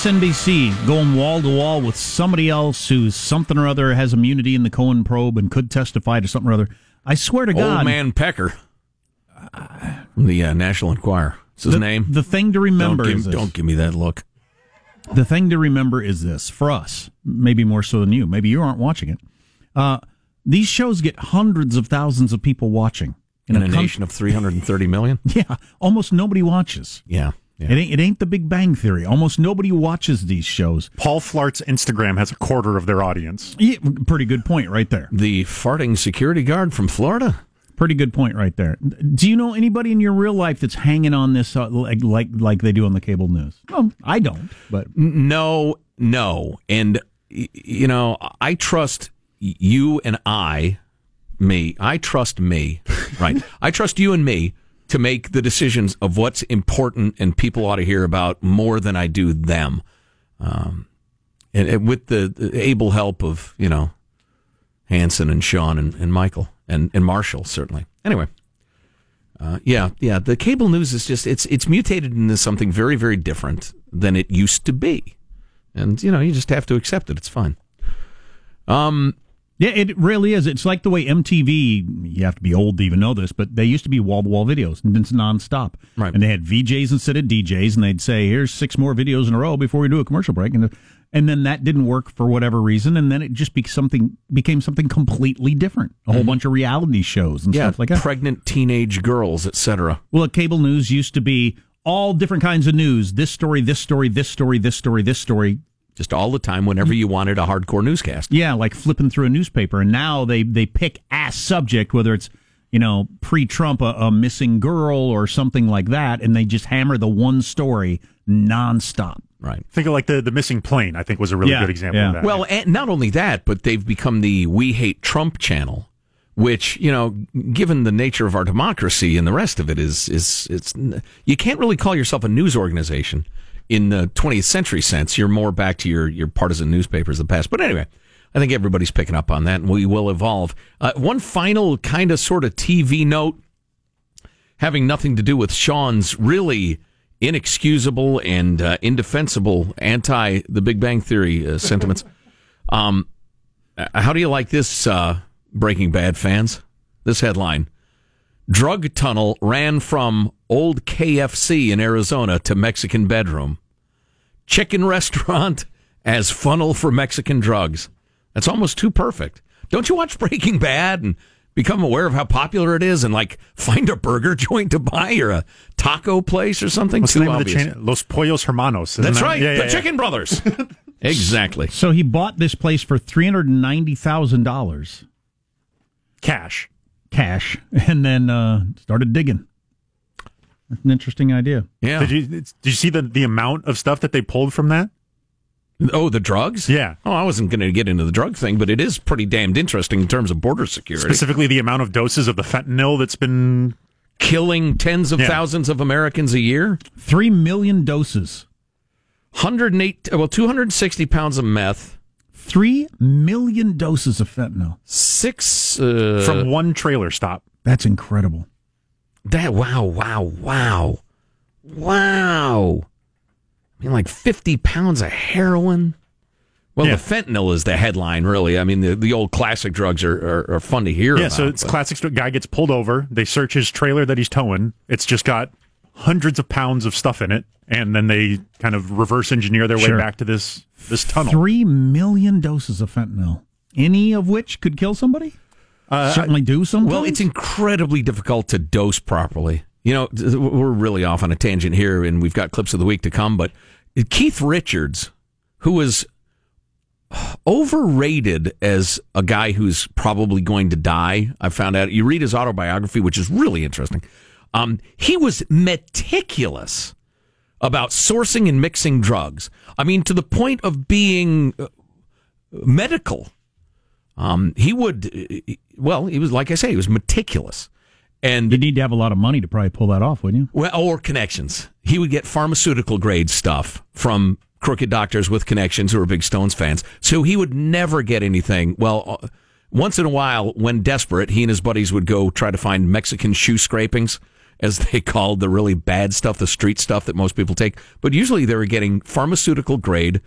MSNBC going wall to wall with somebody else who's something or other has immunity in the Cohen probe and could testify to something or other. I swear to God, Old man Pecker from the uh, National Enquirer. What's his the, name? The thing to remember don't is give, this. don't give me that look. The thing to remember is this for us, maybe more so than you. Maybe you aren't watching it. Uh, these shows get hundreds of thousands of people watching In, a, con- nation of 330 million? Yeah, almost nobody watches. Yeah. It ain't it ain't the Big Bang Theory. Almost nobody watches these shows. Paul Flart's Instagram has a quarter of their audience. Yeah, pretty good point right there. The farting security guard from Florida? Pretty good point right there. Do you know anybody in your real life that's hanging on this uh, like like like they do on the cable news? Well, I don't, but No, no. And, you know, I trust you and I, me, I trust me, right? I trust you and me to make the decisions of what's important and people ought to hear about more than I do them. Um, and, and with the, the able help of, you know, Hanson and Sean and, and Michael and, and Marshall, certainly. Anyway. Uh, yeah, yeah. The cable news is just it's it's mutated into something very very different than it used to be, and you know you just have to accept it. It's fine. Um, yeah, it really is. It's like the way MTV. You have to be old to even know this, but they used to be wall to wall videos, and it's nonstop. Right. And they had VJs instead of DJs, and they'd say, "Here's six more videos in a row before we do a commercial break," and and then that didn't work for whatever reason, and then it just became something became something completely different. A whole mm-hmm. bunch of reality shows and yeah, stuff like that. pregnant teenage girls, etc. Well, cable news used to be all different kinds of news. This story, this story, this story, this story, this story. Just all the time, whenever you wanted a hardcore newscast. Yeah, like flipping through a newspaper. And now they, they pick a subject, whether it's, you know, pre Trump, a, a missing girl or something like that, and they just hammer the one story nonstop. Right. Think of like the, the missing plane, I think was a really Yeah, good example yeah. of that. Well, and not only that, but they've become the "We Hate Trump" channel, which you know, given the nature of our democracy and the rest of it, is is it's you can't really call yourself a news organization in the 20th century sense. You're more back to your your partisan newspapers of the past. But anyway, I think everybody's picking up on that, and we will evolve. Uh, one final kind of sort of TV note, having nothing to do with Sean's really inexcusable and uh, indefensible anti the Big Bang Theory uh, sentiments. Um, how do you like this, uh, Breaking Bad fans? This headline: Drug tunnel ran from old KFC in Arizona to Mexican bedroom. Chicken restaurant as funnel for Mexican drugs. That's almost too perfect. Don't you watch Breaking Bad and become aware of how popular it is and like find a burger joint to buy or a taco place or something? What's too the name obvious. of the chain? Los Pollos Hermanos. isn't That's that- right. Yeah, yeah, the yeah. Chicken Brothers. exactly. So he bought this place for $390,000 Cash. Cash and then uh, started digging. That's an interesting idea. Yeah. Did you did you see the, the amount of stuff that they pulled from that? Oh, the drugs? Yeah. Oh, I wasn't going to get into the drug thing, but it is pretty damned interesting in terms of border security. Specifically, the amount of doses of the fentanyl that's been Killing tens of Yeah. thousands of Americans a year. Three million doses. 108, well, 260 pounds of meth. Three million doses of fentanyl. Six, uh, from one trailer stop. That's incredible. that, wow, wow, wow. Wow. I mean, like 50 pounds of heroin. Well, Yeah. the fentanyl is the headline, really. I mean, the, the old classic drugs are, are, are fun to hear Yeah, about. so it's but- classic. Guy gets pulled over. They search his trailer that he's towing. It's just got hundreds of pounds of stuff in it, and then they kind of reverse engineer their Sure. way back to this this tunnel. Three million doses of fentanyl. Any of which could kill somebody? Uh, Certainly do sometimes. Well, it's incredibly difficult to dose properly. You know, we're really off on a tangent here, and we've got clips of the week to come. But Keith Richards, who was overrated as a guy who's probably going to die, I found out. You read his autobiography, which is really interesting. Um, he was meticulous about sourcing and mixing drugs. I mean, to the point of being uh, medical. Um, he would, uh, well, he was like I say, he was meticulous, and you need to have a lot of money to probably pull that off, wouldn't you? well, or connections. He would get pharmaceutical grade stuff from crooked doctors with connections who are big Stones fans. So he would never get anything. Well, uh, once in a while, when desperate, he and his buddies would go try to find Mexican shoe scrapings as they called the really bad stuff, the street stuff that most people take. But usually they were getting pharmaceutical grade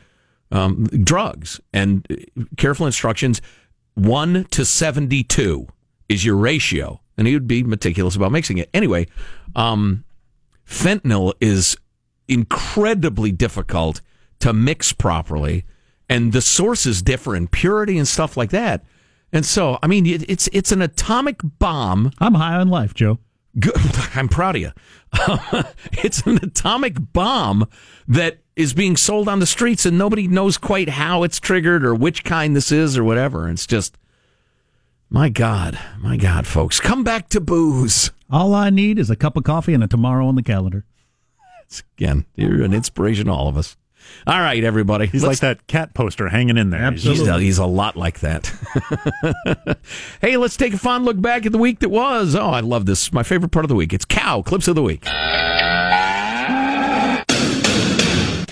um, drugs and uh, careful instructions. One to seventy-two is your ratio, and he would be meticulous about mixing it. Anyway, um, fentanyl is incredibly difficult to mix properly, and the sources differ in purity and stuff like that. And so, I mean, it's it's an atomic bomb. I'm high on life, Joe. Good. I'm proud of you. it's an atomic bomb that is being sold on the streets, and nobody knows quite how it's triggered or which kind this is or whatever. It's just, my God, my God, folks, come back to booze. All I need is a cup of coffee and a tomorrow on the calendar. It's, again, you're an inspiration to all of us. All right, everybody. He's Let's- like that cat poster hanging in there. Absolutely. He's a, he's a lot like that. hey, let's take a fond look back at the week that was. Oh, I love this. My favorite part of the week. It's cow clips of the week.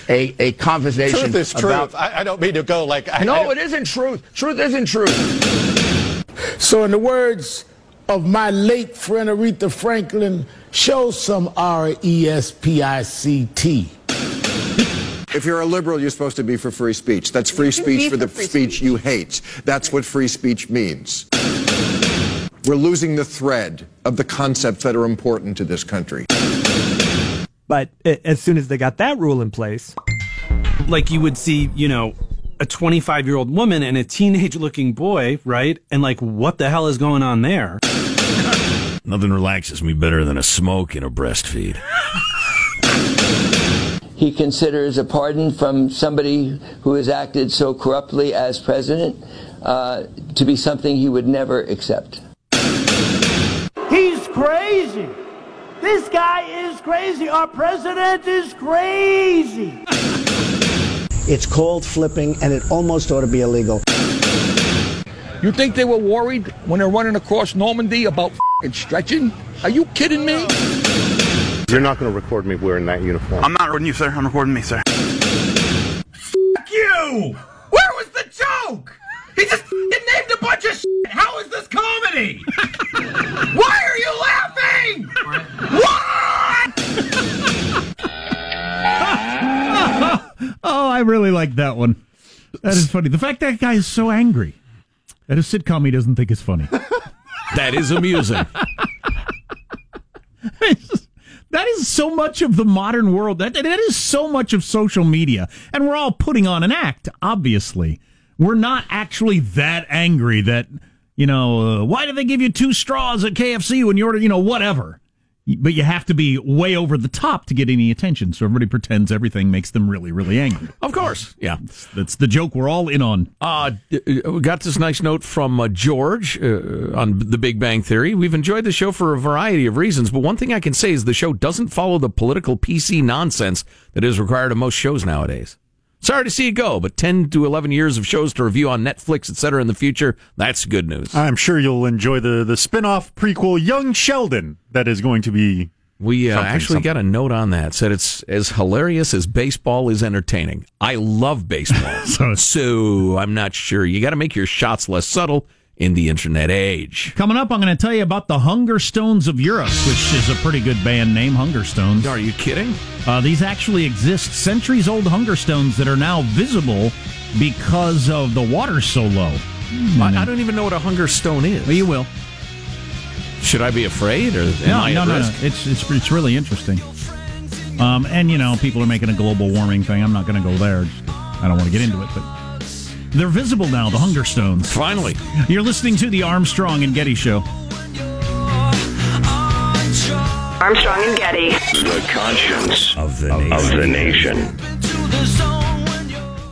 a, a conversation Truth is truth. about I, I don't mean to go like. I, no, I, it isn't truth. Truth isn't truth. So, in the words of my late friend Aretha Franklin, show some R E S P I C T. If you're a liberal, you're supposed to be for free speech. That's free speech for the speech you hate. That's what free speech means. We're losing the thread of the concepts that are important to this country. But as soon as they got that rule in place, like you would see, you know, a 25 year old woman and a teenage looking boy, right? And like, what the hell is going on there? Nothing relaxes me better than a smoke and a breastfeed. He considers a pardon from somebody who has acted so corruptly as president uh, to be something he would never accept. He's crazy. This guy is crazy. Our president is crazy. It's called flipping, and it almost ought to be illegal. You think they were worried when they're running across Normandy about f***ing stretching? Are you kidding me? You're not going to record me wearing that uniform. I'm not recording you, sir. I'm recording me, sir. Fuck you! Where was the joke? He just he named a bunch of shit. How is this comedy? Why are you laughing? What? oh, I really like that one. That is funny. The fact that guy is so angry at a sitcom he doesn't think is funny. That is amusing. That is so much of the modern world. That that is so much of social media, and we're all putting on an act. Obviously, we're not actually that angry. That you know, uh, why do they give you two straws at KFC when you order, you know, whatever. But you have to be way over the top to get any attention. So everybody pretends everything makes them really, really angry. Of course, yeah. That's the joke we're all in on. Uh, uh, we got this nice note from uh, George uh, on The Big Bang Theory. We've enjoyed the show for a variety of reasons, but one thing I can say is the show doesn't follow the political PC nonsense that is required of most shows nowadays. Sorry to see it go, but 10 to 11 years of shows to review on Netflix, et cetera, in the future, that's good news. I'm sure you'll enjoy the the spin-off prequel Young Sheldon that is going to be We uh, something, actually something. got a note on that. Said it's as hilarious as baseball is entertaining. I love baseball, So- so I'm not sure. You got to make your shots less subtle in the internet age. Coming up, I'm going to tell you about the Hunger Stones of Europe, which is a pretty good band name, Hunger Stones. Are you kidding? Uh, these actually exist, centuries old hunger stones that are now visible because of the water so low. I, I don't even know what a hunger stone is. Well, you will. Should I be afraid or am No, I no, no, no. It's, it's it's really interesting. Um, and you know, people are making a global warming thing. I'm not going to go there. I don't want to get into it, but they're visible now. The hunger stones. Finally, You're listening to the Armstrong and Getty Show. Armstrong and Getty. The conscience of the nation. Of the nation.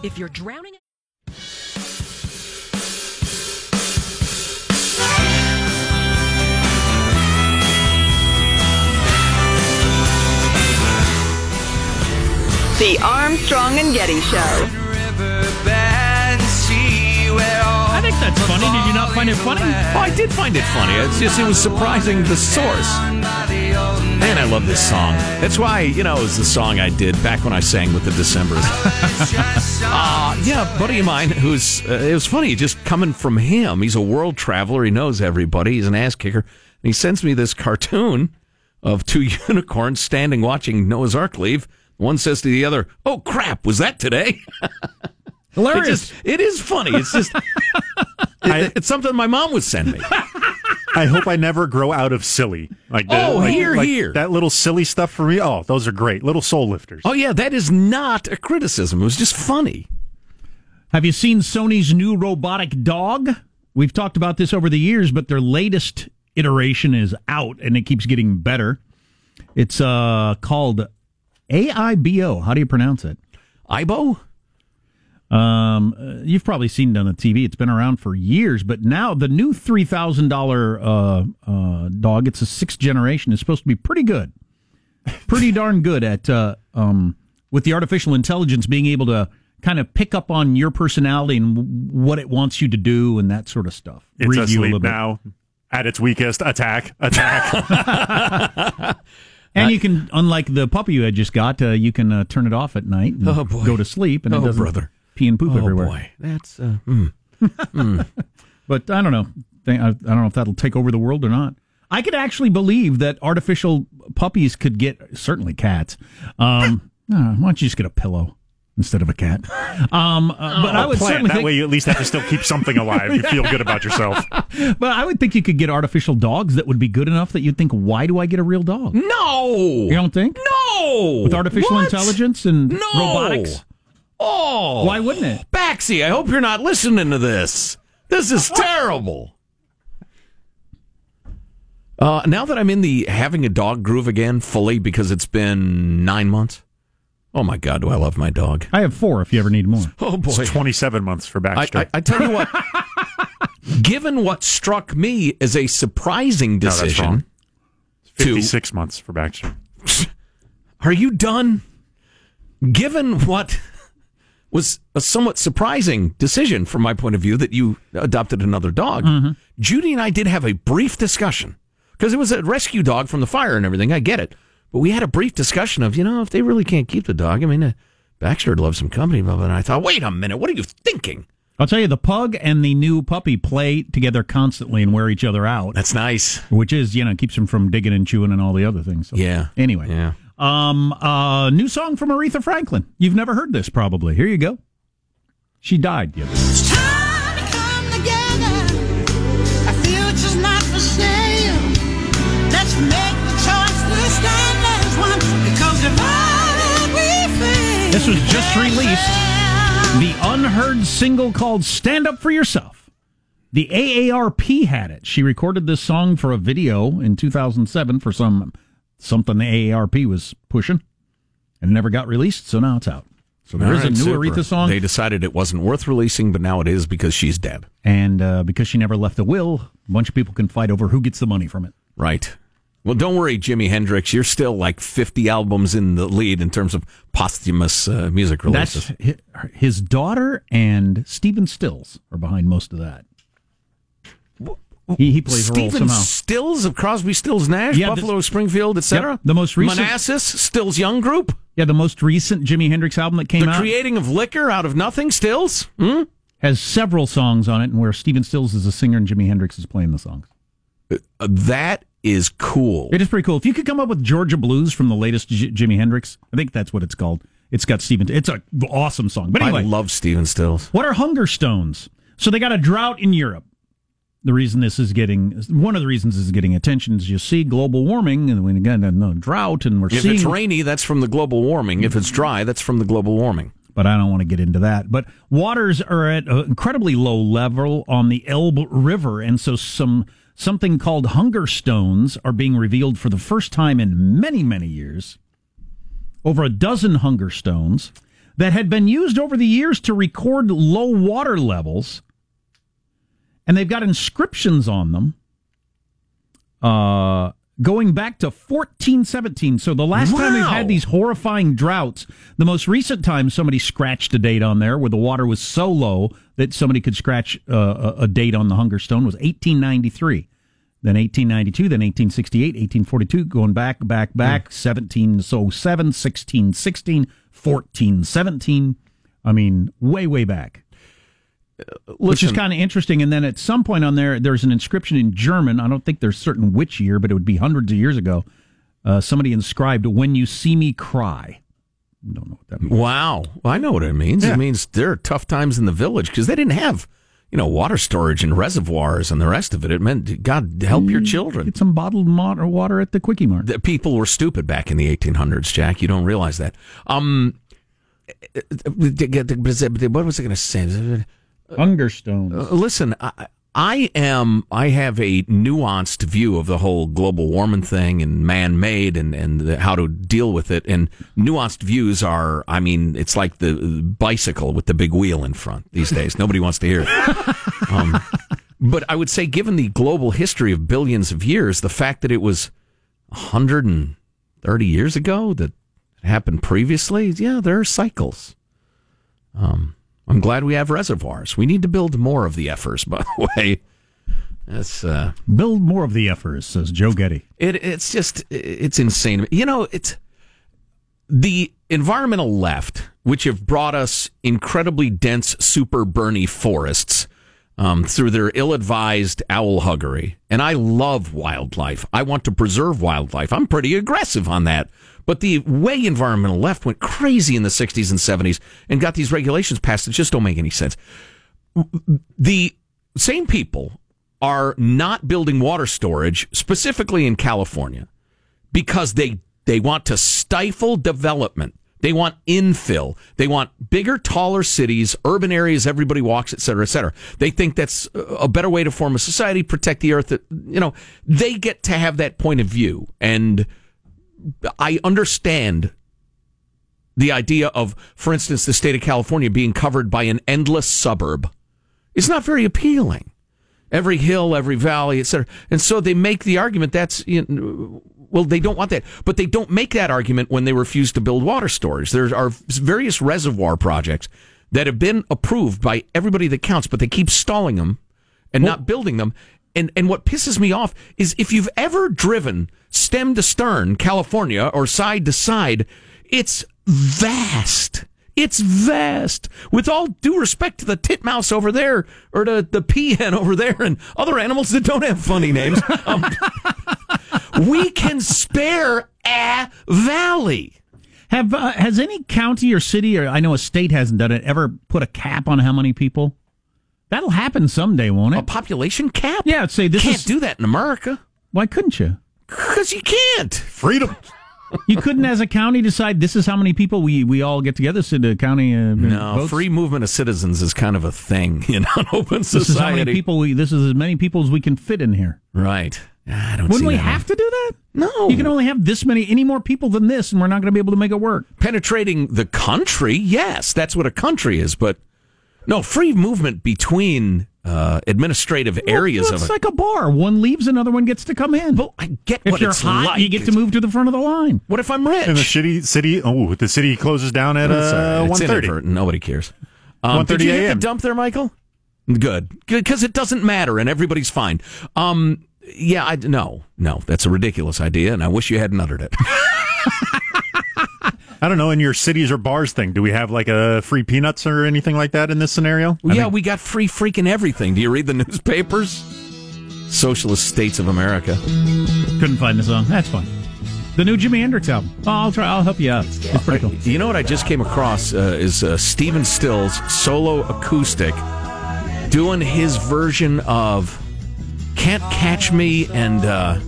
If you're drowning. The Armstrong and Getty Show. I think that's funny. Did you not find it funny? oh, I did find it funny. It's just it was surprising the source. Man, I love this song. That's why you know it was the song I did back when I sang with the Decemberists. uh, yeah, buddy of mine who's uh, it was funny just coming from him. He's a world traveler. He knows everybody. He's an ass kicker. And he sends me this cartoon of two unicorns standing watching Noah's Ark leave. One says to the other, "Oh crap, was that today?" Hilarious. It, just, it is funny. It's just it- it's something my mom would send me. I hope I never grow out of silly. Like the- Oh, like- here, like here. That little silly stuff for me. Oh, those are great. Little soul lifters. Oh yeah, that is not a criticism. It was just funny. Have you seen Sony's new robotic dog? We've talked about this over the years, but their latest iteration is out and it keeps getting better. It's uh, called AIBO. How do you pronounce it? Ibo? Um, uh, you've probably seen it on the TV. It's been around for years, but now the new three thousand dollar uh, uh, dog. It's a sixth generation. Is supposed to be pretty good, pretty darn good at uh, um, with the artificial intelligence being able to kind of pick up on your personality and w- what it wants you to do and that sort of stuff. It's Read you a asleep bit. now. At its weakest, attack, attack. And you can, unlike the puppy you had just got, uh, you can uh, turn it off at night and Oh, boy. go to sleep, and it Oh, doesn't brother. Pee and poop oh everywhere. boy, that's uh, mm. Mm. But I don't know. I I don't know if that'll take over the world or not. I could actually believe that artificial puppies could get certainly cats. Um, uh, why don't you just get a pillow instead of a cat? Um, uh, but I would plant. certainly That think, way you at least have to still keep something alive. You feel good about yourself. but I would think you could get artificial dogs that would be good enough that you'd think, why do I get a real dog? No, You don't think? no, With artificial What? intelligence and No. robotics, Oh, why wouldn't it? Baxi, I hope you're not listening to this. This is terrible. Uh, now that I'm in the having a dog groove again fully because it's been nine months. Oh my God, do I love my dog? I have four. If you ever need more. Oh boy, It's 27 months for I, Baxter. I, I tell you what. given what struck me as a surprising that's decision, wrong. to 56 months for Baxter. Are you done? Given what was a somewhat surprising decision from my point of view that you adopted another dog, Judy and I did have a brief discussion because it was a rescue dog from the fire and everything. I get it. But we had a brief discussion of, you know, if they really can't keep the dog, I mean, uh, Baxter would love some company, blah, blah. And I thought, wait a minute, what are you thinking? I'll tell you, the pug and the new puppy play together constantly and wear each other out. That's nice. Which is, you know, keeps them from digging and chewing and all the other things. So, Yeah. Anyway. Yeah. Um, uh, new song from Aretha Franklin. You've never heard this, probably. Here you go. She died. Yeah. Our future's not for sale. Let's make the choice to stand as one. Because divided we fail. This was just released. The unheard single called Stand Up For Yourself. The AARP had it. She recorded this song for a video in 2007 for some something the AARP was pushing and never got released, so now it's out. So there is a new super. Aretha song. They decided it wasn't worth releasing, but now it is because she's dead. And uh, because she never left a will, a bunch of people can fight over who gets the money from it. Right. Well, don't worry, Jimi Hendrix. You're still like 50 albums in the lead in terms of posthumous uh, music releases. That's his daughter and Stephen Stills are behind most of that. He, he plays a role Stephen somehow. Stills of Crosby, Stills, Nash, Yeah, Buffalo, this- Springfield, etc. Yep, the most recent- Manassas, Stills Young Group. Yeah, the most recent Jimi Hendrix album that came The out creating of liquor out of nothing, Stills. Hmm? has several songs on it, and where Stephen Stills is a singer and Jimi Hendrix is playing the songs. Uh, that is cool. It is pretty cool. If you could come up with Georgia Blues from the latest J- Jimi Hendrix, I think that's what it's called. It's got Stephen. It's a awesome song. But anyway, I love Stephen Stills. What are hunger stones? So they got a drought in Europe. The reason this is getting one of the reasons this is getting attention is you see global warming and we got a drought and we're If seeing it's rainy, that's from the global warming. If it's dry, that's from the global warming. but I don't want to get into that. But waters are at an incredibly low level on the Elbe River, and so some something called hunger stones are being revealed for the first time in many many years. Over a dozen hunger stones that had been used over the years to record low water levels, and they've got inscriptions on them. Uh, going back to 1417. So the last time we've had these horrifying droughts, the most recent time somebody scratched a date on there where the water was so low that somebody could scratch uh, a, a date on the hunger stone was 1893. Then 1892, then 1868, 1842, going back, back, back, 1707, 1616, 1417. I mean, way, way back. Which is kind of interesting. And then at some point on there, there's an inscription in German. I don't think there's certain which year, but it would be hundreds of years ago. Uh, somebody inscribed, "When you see me cry." Don't know what that means. Wow. Well, I know what it means. Yeah. It means there are tough times in the village because they didn't have, you know, water storage and reservoirs and the rest of it. It meant, God, help your mm, children. Get some bottled uh, water at the Quickie Mart. The people were stupid back in the 1800s, Jack. You don't realize that. Um, uh, uh, what was I going to say? Hungerstones. Uh, listen, I, I am. I have a nuanced view of the whole global warming thing and man-made and and the, how to deal with it. And nuanced views are. I mean, it's like the bicycle with the big wheel in front these days. Nobody wants to hear it. Um, but I would say, given the global history of billions of years, the fact that it was 130 years ago that happened previously, yeah, there are cycles. Um, I'm glad we have reservoirs. We need to build more of the effers, by the way. That's uh, Build more of the effers, says Joe Getty. it. It's just it's insane. You know, it's the environmental left, which have brought us incredibly dense, super Bernie forests um, through their ill-advised owl huggery. And I love wildlife. I want to preserve wildlife. I'm pretty aggressive on that. But the way environmental left went crazy in the 60s and 70s and got these regulations passed that just don't make any sense. The same people are not building water storage, specifically in California, because they they want to stifle development. They want infill. They want bigger, taller cities, urban areas everybody walks, et cetera, et cetera. They think that's a better way to form a society, protect the earth. You know, they get to have that point of view. And I understand the idea of, for instance, the state of California being covered by an endless suburb. It's not very appealing. Every hill, every valley, et cetera. And so they make the argument that's, you know, well, they don't want that. But they don't make that argument when they refuse to build water storage. There are various reservoir projects that have been approved by everybody that counts, but they keep stalling them and not building them. And and what pisses me off is if you've ever driven stem to stern California or side to side, it's vast. It's vast. With all due respect to the titmouse over there or to the peahen over there and other animals that don't have funny names, um, we can spare a valley. Have uh, has any county or city or I know a state hasn't done it ever put a cap on how many people? That'll happen someday, won't it? A population cap? Yeah, say this Can't is do that in America. Why couldn't you? Because you can't. Freedom. You couldn't, as a county, decide this is how many people we, we all get together. So the county uh, No, votes? free movement of citizens is kind of a thing in an open society. This is how many people we. This is as many people as we can fit in here. Right. I don't Wouldn't see we that. have to do that? No. You can only have this many, any more people than this, and we're not going to be able to make it work. penetrating the country, yes, that's what a country is. But no, free movement between uh, administrative areas Well, of it's it. like a bar. One leaves, another one gets to come in. Well, I get if what you're it's hot, like. you get to move to the front of the line. What if I'm rich? And the city, city, oh, the city closes down at It's uh, It's one thirty. Nobody cares. Um, 1:30 did you hit the dump there, Michael? Good, because it doesn't matter and everybody's fine. Um, yeah, I no, no, that's a ridiculous idea, and I wish you hadn't uttered it. I don't know. In your cities or bars thing, do we have like a free peanuts or anything like that in this scenario? I yeah, think- we got free freaking everything. Do you read the newspapers? Socialist states of America. Couldn't find the song. That's fine. The new Jimi Hendrix album. Oh, I'll try. I'll help you out. It's pretty cool. You know what I just came across uh, is uh, Stephen Stills solo acoustic doing his version of "Can't Catch Me" and uh,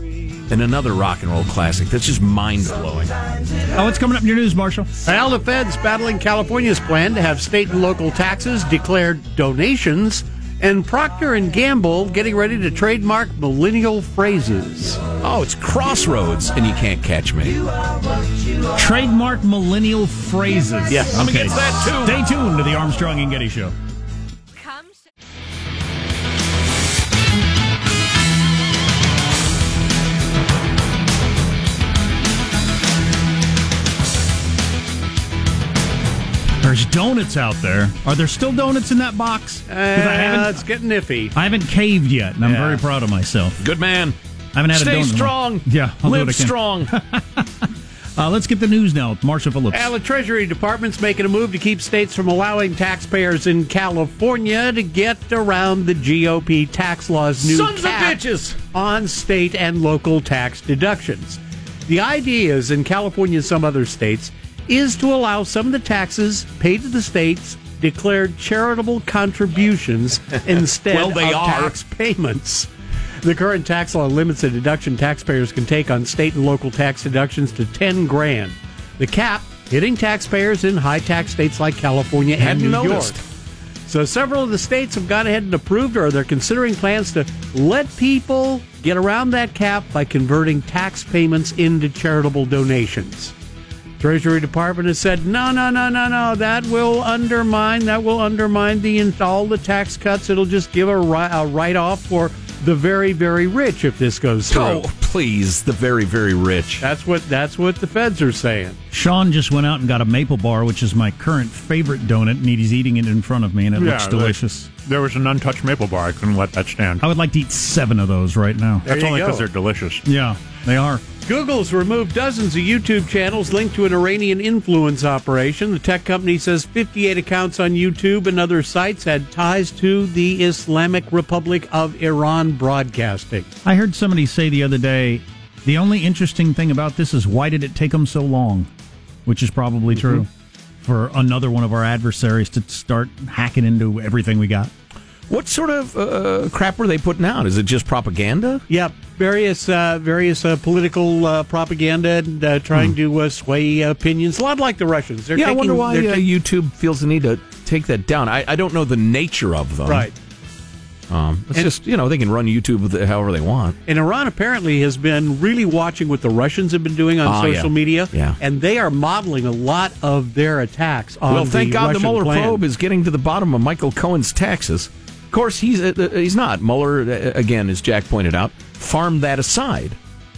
and another rock and roll classic. That's just mind blowing. Oh, uh, what's coming up in your news, Marshall? Well, the feds battling California's plan to have state and local taxes declared donations, and Procter and Gamble getting ready to trademark millennial phrases. Oh, it's Crossroads, and you can't catch me. Trademark millennial phrases. Yes. I'm against that, too. Stay tuned to the Armstrong and Getty Show. There's donuts out there. Are there still donuts in that box? 'Cause I Uh, haven't, it's getting iffy. I haven't caved yet, and I'm Yeah. very proud of myself. Good man. I haven't had a Stay donut. a while. strong. Yeah, I'll live what I can. strong. Uh, let's get the news now. with Marshall Phillips. Well, the Treasury Department's making a move to keep states from allowing taxpayers in California to get around the GOP tax law's new Sons of bitches. on state and local tax deductions. The idea is in California and some other states is to allow some of the taxes paid to the states declared charitable contributions instead Well, they of are. tax payments. The current tax law limits the deduction taxpayers can take on state and local tax deductions to 10 grand. The cap hitting taxpayers in high tax states like California and Hadn't New noticed. York. So several of the states have gone ahead and approved or they're considering plans to let people get around that cap by converting tax payments into charitable donations. Treasury Department has said no, no, no, no, no. That will undermine. That will undermine the all the tax cuts. It'll just give a, ri- a write off for the very, very rich if this goes through. Oh, please, the very, very rich. That's what that's what the feds are saying. Sean just went out and got a maple bar, which is my current favorite donut, and he's eating it in front of me, and it looks delicious. like, there was an untouched maple bar. I couldn't let that stand. I would like to eat seven of those right now. There That's only because they're delicious. Yeah, they are. Google's removed dozens of YouTube channels linked to an Iranian influence operation. The tech company says 58 accounts on YouTube and other sites had ties to the Islamic Republic of Iran broadcasting. I heard somebody say the other day, the only interesting thing about this is why did it take them so long? Which is probably true. For another one of our adversaries to start hacking into everything we got. What sort of uh, crap were they putting out? Is it just propaganda? Yep, various uh, various uh, political uh, propaganda and uh, trying to uh, sway opinions. A lot like the Russians. They're yeah, I wonder why uh, ta- YouTube feels the need to take that down. I, I don't know the nature of them. Right. Um, it's And- just you know they can run YouTube however they want. And Iran apparently has been really watching what the Russians have been doing on Oh, social yeah. media. Yeah. And they are modeling a lot of their attacks on well, thank the God Russian the Mueller plan. probe is getting to the bottom of Michael Cohen's taxes. Of course, he's uh, uh, he's not. Mueller, uh, again, as Jack pointed out, farmed that aside.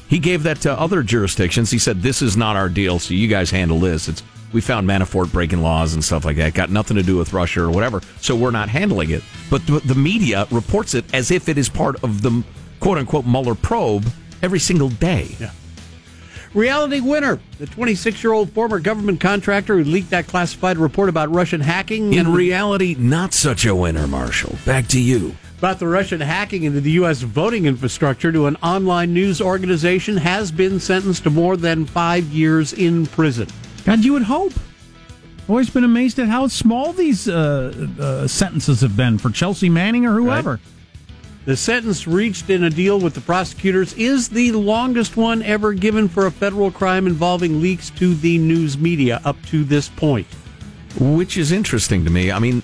He gave that to other jurisdictions. He said, "This is not our deal, so you guys handle this." It's we found Manafort breaking laws and stuff like that. Got nothing to do with Russia or whatever, so we're not handling it. But the, the media reports it as if it is part of the quote unquote Mueller probe every single day. Yeah. Reality winner, the 26 year old former government contractor who leaked that classified report about Russian hacking. In reality, not such a winner, Marshall. Back to you. About the Russian hacking into the U.S. voting infrastructure to an online news organization has been sentenced to more than five years in prison. God, you would hope. Always been amazed at how small these uh, uh, sentences have been for Chelsea Manning or whoever. The sentence reached in a deal with the prosecutors is the longest one ever given for a federal crime involving leaks to the news media up to this point. Which is interesting to me. I mean,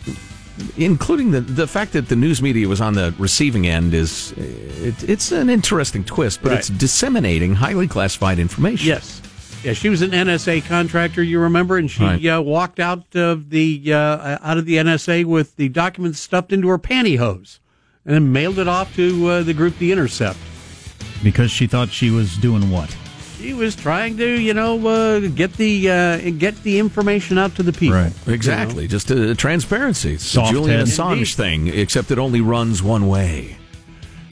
including the the fact that the news media was on the receiving end is it, it's an interesting twist, but Right. it's disseminating highly classified information. Yes. Yeah, she was an NSA contractor, you remember, and she Right. uh, walked out of the uh, out of the NSA with the documents stuffed into her pantyhose, and then mailed it off to uh, the group The Intercept. Because she thought she was doing what? She was trying to, you know, uh, get the uh, get the information out to the people. Right. Exactly. Just uh, transparency. It's the Soft Julian head. Assange Indeed. thing, except it only runs one way.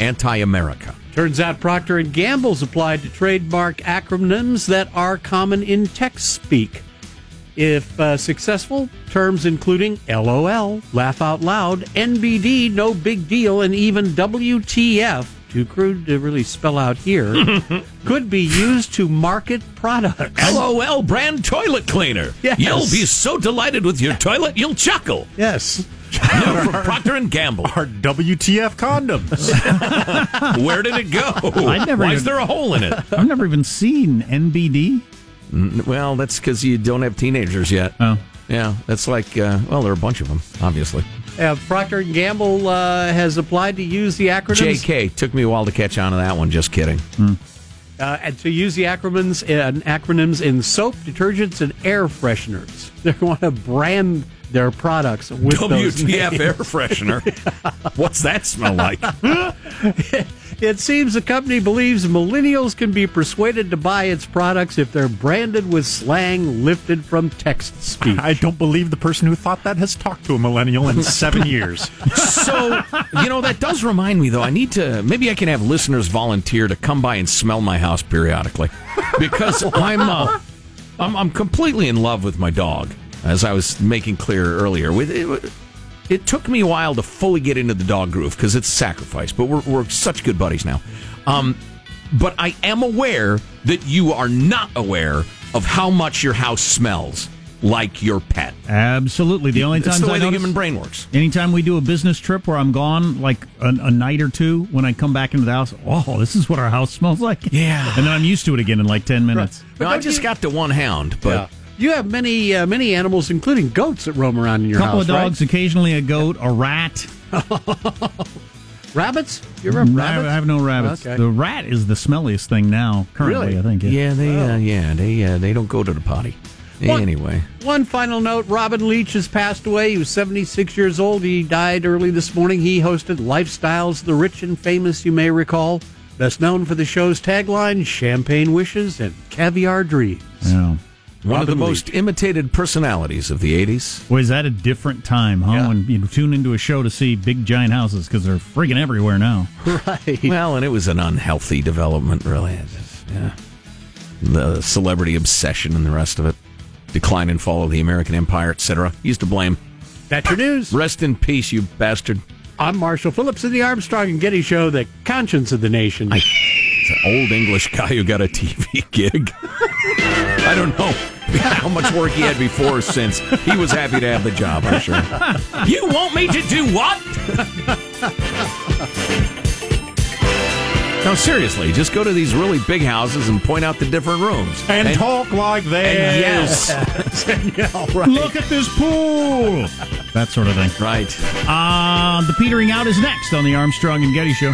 Anti-America. Turns out Procter and Gamble's applied to trademark acronyms that are common in tech speak. If uh, successful, terms including LOL, laugh out loud, NBD, no big deal, and even WTF, too crude to really spell out here, could be used to market products. LOL brand toilet cleaner. Yes. You'll be so delighted with your toilet, you'll chuckle. Yes. New from Procter and Gamble. Our WTF condoms. Where did it go? I never Why even- is there a hole in it? I've never even seen NBD. Mm, Well, that's because you don't have teenagers yet. Oh. Yeah, that's like, uh, well, there are a bunch of them, obviously. Uh, Procter and Gamble uh, has applied to use the acronyms. JK, took me a while to catch on to that one, just kidding. uh, and to use the acronyms and acronyms in soap, detergents, and air fresheners. They want to brand their products with those WTF names. air freshener. What's that smell like? It seems the company believes millennials can be persuaded to buy its products if they're branded with slang lifted from text speech. I don't believe the person who thought that has talked to a millennial in seven years. so, you know, that does remind me, though. I need to, maybe I can have listeners volunteer to come by and smell my house periodically. Because I'm, uh, I'm, I'm completely in love with my dog, as I was making clear earlier. With it, it took me a while to fully get into the dog groove because it's a sacrifice, but we're, we're such good buddies now. Um, but I am aware that you are not aware of how much your house smells like your pet. Absolutely. The only time the way I the human brain works. Anytime we do a business trip where I'm gone, like a, a night or two, when I come back into the house, oh, this is what our house smells like. Yeah. And then I'm used to it again in like 10 minutes. No, I just got to one hound, but Yeah. You have many uh, many animals, including goats, that roam around in your couple house, Couple of dogs, occasionally a goat, a rat. Rabbits? You ever have I rabbits? have, I have no rabbits. Okay. The rat is the smelliest thing now, currently, Really? I think. yeah, they uh, yeah they uh, they don't go to the potty. What? Anyway, One final note Robin Leach has passed away. He was 76 years old. He died early this morning. He hosted Lifestyles, the Rich and Famous, you may recall. Best known for the show's tagline Champagne Wishes and Caviar Dreams. Yeah. One of the Robin most imitated personalities of the '80s. Was that a different time, huh? Yeah. When you tune into a show to see big giant houses because they're freaking everywhere now. Right. Well, and it was an unhealthy development, really. Just- yeah, the celebrity obsession and the rest of it, decline and fall of the American Empire, etc. Used to blame. That's your news. Rest in peace, you bastard. I'm Marshall Phillips in the Armstrong and Getty Show, the conscience of the nation. It's an old English guy who got a TV gig. I don't know how much work he had before or since. He was happy to have the job, I'm sure. You want me to do what? no, seriously, just go to these really big houses and point out the different rooms. And, talk like this. And yes. Look at this pool! That sort of thing. Right. Uh, the petering out is next on the Armstrong and Getty Show.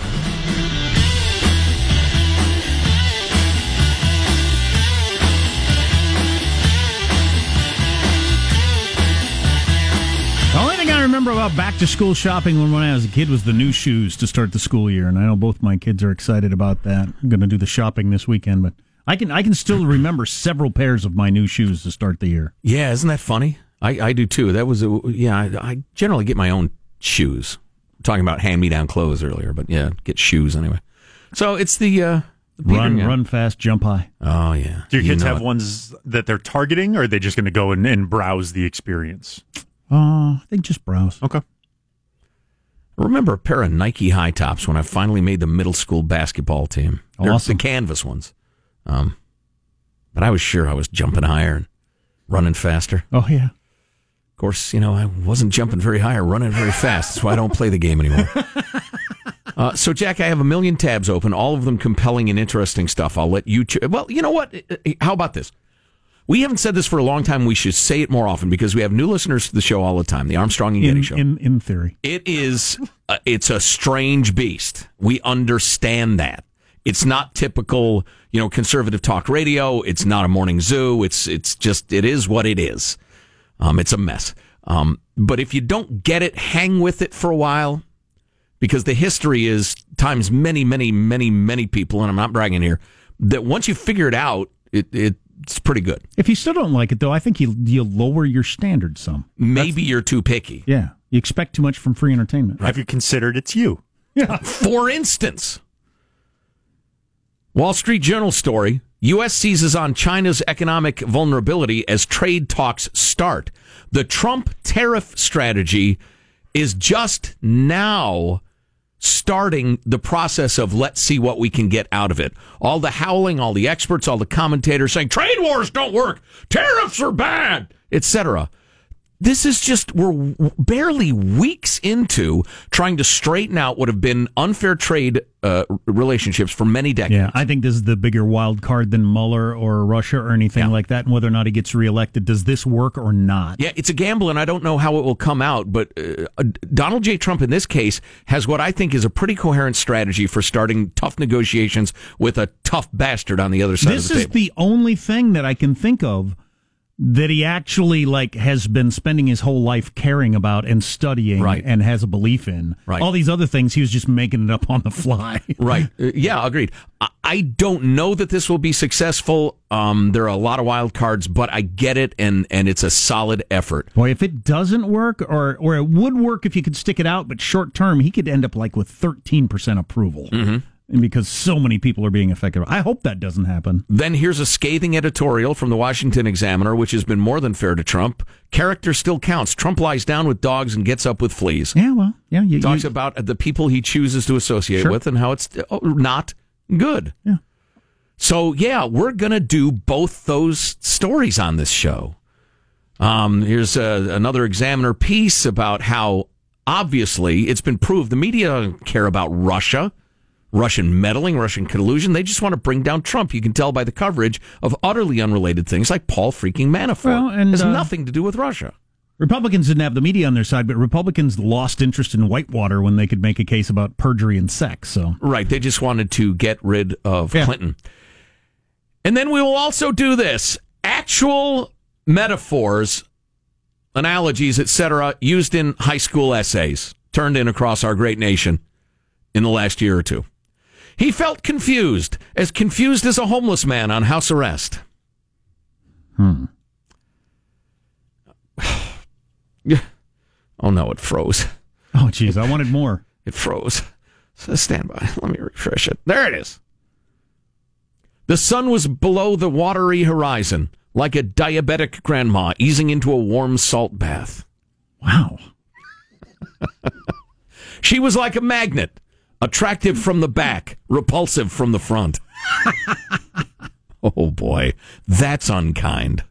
I remember about back to school shopping when, when I was a kid was the new shoes to start the school year, and I know both my kids are excited about that. I'm going to do the shopping this weekend, but I can I can still remember several pairs of my new shoes to start the year. Yeah, isn't that funny? I, I do too. That was a yeah. I, I generally get my own shoes. talking about hand me down clothes earlier, but yeah, get shoes anyway. So it's the, uh, the Run, petering out. run fast, jump high. Oh yeah. Do your You kids know have it. ones that they're targeting, or are they just going to go and, and browse the experience? Uh, I think just browse. Okay. I remember a pair of Nike high tops when I finally made the middle school basketball team. They're Awesome. The canvas ones. Um, but I was sure I was jumping higher and running faster. Oh yeah. Of course, you know, I wasn't jumping very high or running very fast. That's why I don't play the game anymore. Uh, so, Jack, I have a million tabs open, all of them compelling and interesting stuff. I'll let you. Ch- well, you know what? How about this? We haven't said this for a long time. We should say it more often because we have new listeners to the show all the time. The Armstrong and Getty In, Show. in in theory. It is. Uh, it's a strange beast. We understand that. It's not typical, you know, conservative talk radio. It's not a morning zoo. It's it's just it is what it is. Um, it's a mess. Um, but if you don't get it, hang with it for a while, because the history is times many, many, many, many people, and I'm not bragging here. That once you figure it out, it, it, it's pretty good. If you still don't like it, though, I think you you lower your standards some. Maybe you're too picky. Yeah, you expect too much from free entertainment. Have you considered it's you? Yeah. For instance, Wall Street Journal story U.S. seizes on China's economic vulnerability as trade talks start. The Trump tariff strategy is just now starting the process of let's see what we can get out of it. All the howling, all the experts, all the commentators saying trade wars don't work, tariffs are bad, etc. This is just, we're barely weeks into trying to straighten out what have been unfair trade uh, relationships for many decades. Yeah, I think this is the bigger wild card than Mueller or Russia or anything like that, and whether or not he gets reelected. Does this work or not? Yeah, it's a gamble, and I don't know how it will come out. But uh, Donald J. Trump, in this case, has what I think is a pretty coherent strategy for starting tough negotiations with a tough bastard on the other side This of the is table. the only thing that I can think of that he actually like has been spending his whole life caring about and studying Right. and has a belief in. Right. All these other things he was just making it up on the fly. Right. Uh, yeah, agreed. I, don't know that this will be successful. Um, there are a lot of wild cards, but I get it, and and it's a solid effort. Boy, if it doesn't work, or or it would work if you could stick it out, but short term, he could end up like with thirteen percent approval, mm-hmm. And because so many people are being affected. I hope that doesn't happen. Then here's a scathing editorial from the Washington Examiner, which has been more than fair to Trump. Character still counts. Trump lies down with dogs and gets up with fleas. Yeah, well, yeah, you, Talks you- about the people he chooses to associate Sure. with and how it's uh, not good. Yeah. So yeah, we're gonna do both those stories on this show. Um, here's uh another Examiner piece about how obviously it's been proved the media don't care about Russia, Russian meddling, Russian collusion. They just want to bring down Trump. You can tell by the coverage of utterly unrelated things like Paul freaking Manafort. Well, and, has uh, nothing to do with Russia. Republicans didn't have the media on their side, but Republicans lost interest in Whitewater when they could make a case about perjury and sex. So Right. They just wanted to get rid of Clinton. And then we will also do this actual metaphors, analogies, etc., used in high school essays turned in across our great nation in the last year or two. He felt confused, as confused as a homeless man on house arrest. Hmm. Oh no, it froze. Oh, jeez, I wanted more. It froze. So stand by. Let me refresh it. There it is. The sun was below the watery horizon, like a diabetic grandma easing into a warm salt bath. Wow. she was like a magnet, attractive from the back, repulsive from the front. oh boy, that's unkind.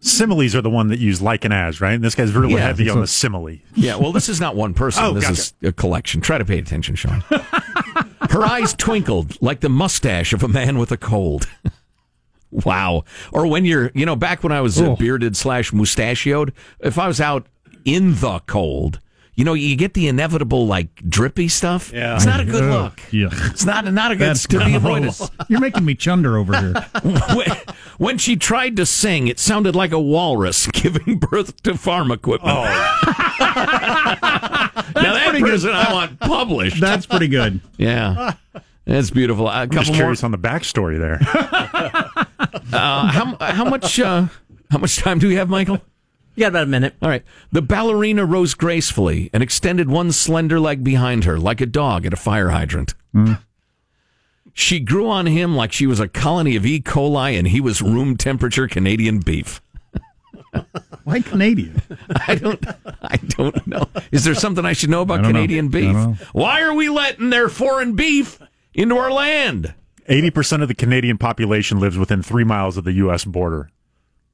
Similes are the one that use like and as, right? And this guy's really Yeah, heavy on the simile. Yeah, well, this is not one person. Oh, this gotcha. is a collection. Try to pay attention, Sean. Her eyes twinkled like the mustache of a man with a cold. wow. Or when you're, you know, back when I was uh, Oh. bearded slash mustachioed, if I was out in the cold, you know, you get the inevitable like drippy stuff. Yeah. It's not a good Ugh, look. Yeah. It's not not a good That's to be avoided. You're making me chunder over here. when, when she tried to sing, it sounded like a walrus giving birth to farm equipment. now that pretty good. I want published. That's pretty good. yeah, that's beautiful. A I'm couple just more. curious on the backstory there. Uh, how how much uh, how much time do we have, Michael? You got about a minute. All right. The ballerina rose gracefully and extended one slender leg behind her, like a dog at a fire hydrant. Hmm. She grew on him like she was a colony of E. coli and he was room temperature Canadian beef. Why Canadian? I don't. I don't know. Is there something I should know about don't know. Canadian beef? Why are we letting their foreign beef into our land? 80% of the Canadian population lives within three miles of the U.S. border.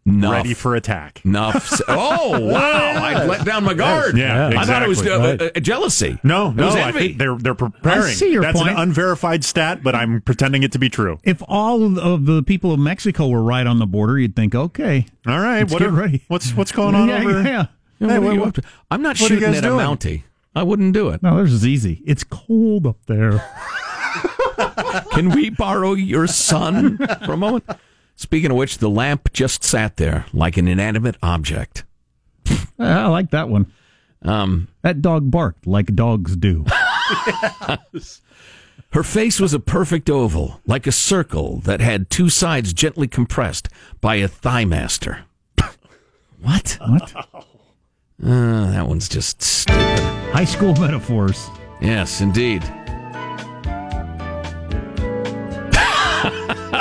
Nuff. Ready for attack. Enough. Oh wow! I let down my guard. Yeah, I thought it was exactly. uh, uh, jealousy. No, no, I think they're they're preparing. I see your That's point. an unverified stat, but I'm pretending it to be true. If all of the people of Mexico were right on the border, you'd think, okay, All right, what are- ready. What's what's going on yeah, over? yeah. Yeah, Hey, what what- you what- up to? I'm not what shooting guys at a? Mountie. I wouldn't do it. No, this is easy. It's cold up there. Can we borrow your son for a moment? Speaking of which, the lamp just sat there like an inanimate object. I like that one. Um, That dog barked like dogs do. Her face was a perfect oval, like a circle that had two sides gently compressed by a thigh master. what? What? Uh, that one's just stupid. High school metaphors. Yes, indeed.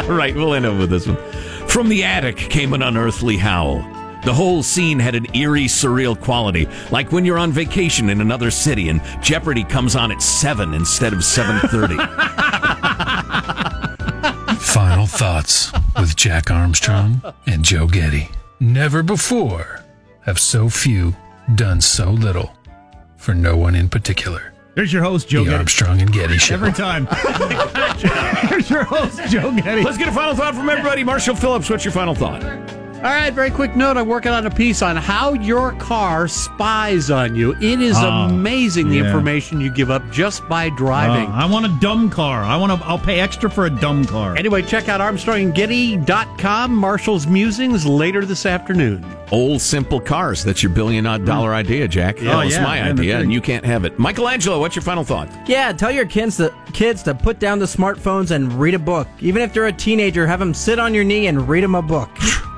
All right, we'll end up with this one. From the attic came an unearthly howl. The whole scene had an eerie, surreal quality, like when you're on vacation in another city and Jeopardy comes on at seven instead of seven thirty. Final thoughts with Jack Armstrong and Joe Getty. Never before have so few done so little for no one in particular. Here's your host, Joe The Getty. Armstrong and Getty Show. Every time. Here's your host, Joe Getty. Let's get a final thought from everybody. Marshall Phillips, what's your final thought? All right, very quick note. I'm working on a piece on how your car spies on you. It is Oh, amazing the yeah. information you give up just by driving. Uh, I want a dumb car. I want to. I'll pay extra for a dumb car. Anyway, check out ArmstrongandGetty.com. Marshall's musings later this afternoon. Old simple cars. That's your billion odd dollar idea, Jack. Yeah. Oh, That was yeah, my man, idea, and you can't have it. Michael Angelo, what's your final thought? Yeah, tell your kids to, kids to put down the smartphones and read a book. Even if they're a teenager, have them sit on your knee and read them a book.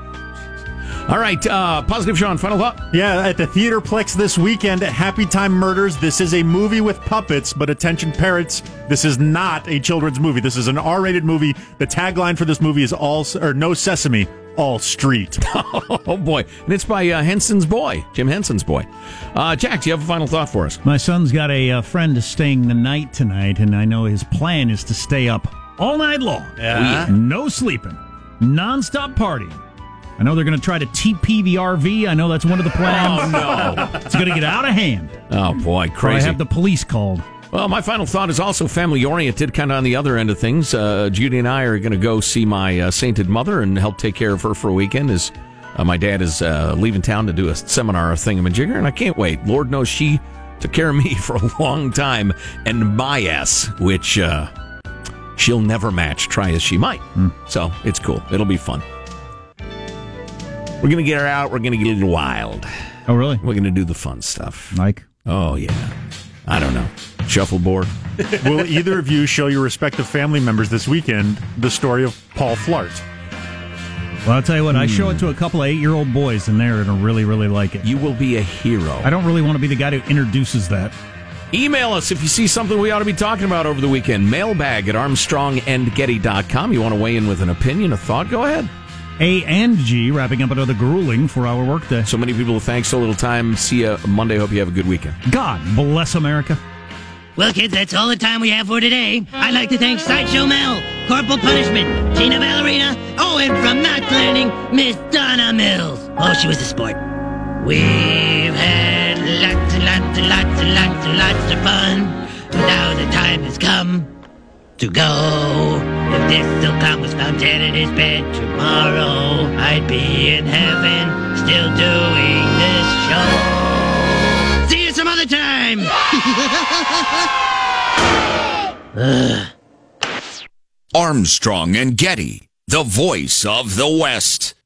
All right, uh, positive Sean, final thought. Yeah, at the Theaterplex this weekend at Happy Time Murders. This is a movie with puppets, but attention parents, this is not a children's movie. This is an R-rated movie. The tagline for this movie is all or no sesame, all street. oh boy, and it's by uh, Henson's boy, Jim Henson's boy. Uh, Jack, do you have a final thought for us? My son's got a uh, friend staying the night tonight, and I know his plan is to stay up all night long. Yeah. No sleeping, nonstop partying. I know they're going to try to TP the RV. I know that's one of the plans. Oh, no. it's going to get out of hand. Oh boy, Or I crazy. have the police called. Well, my final thought is also family oriented, kind of on the other end of things. Uh, Judy and I are going to go see my uh, sainted mother and help take care of her for a weekend. As uh, my dad is uh, leaving town to do a seminar a thing of thingamajigger, and I can't wait. Lord knows she took care of me for a long time, and my ass, which uh, she'll never match, try as she might. So it's cool. It'll be fun. We're going to get her out. We're going to get a little wild. Oh, really? We're going to do the fun stuff. Like? Oh, yeah. I don't know. Shuffleboard. Will either of you show your respective family members this weekend the story of Paul Flart? Well, I'll tell you what, I show it to a hmm. couple of eight year old boys, and they're going to really, really like it. You will be a hero. I don't really want to be the guy who introduces that. Email us if you see something we ought to be talking about over the weekend. Mailbag at armstrongandgetty.com. You want to weigh in with an opinion, a thought? Go ahead. A and G wrapping up another grueling four hour workday. So many people thanks, so little time. See you Monday. Hope you have a good weekend. God bless America. Well, kids, that's all the time we have for today. I'd like to thank Sideshow Mel, Corporal Punishment, Tina Ballerina, oh, and from Knots Landing, Miss Donna Mills. Oh, she was a sport. We've had lots and lots and lots and lots and lots of fun. Now the time has come to go. If this silk was found dead in his bed tomorrow, I'd be in heaven still doing this show. See you some other time. Armstrong and Getty, the voice of the West.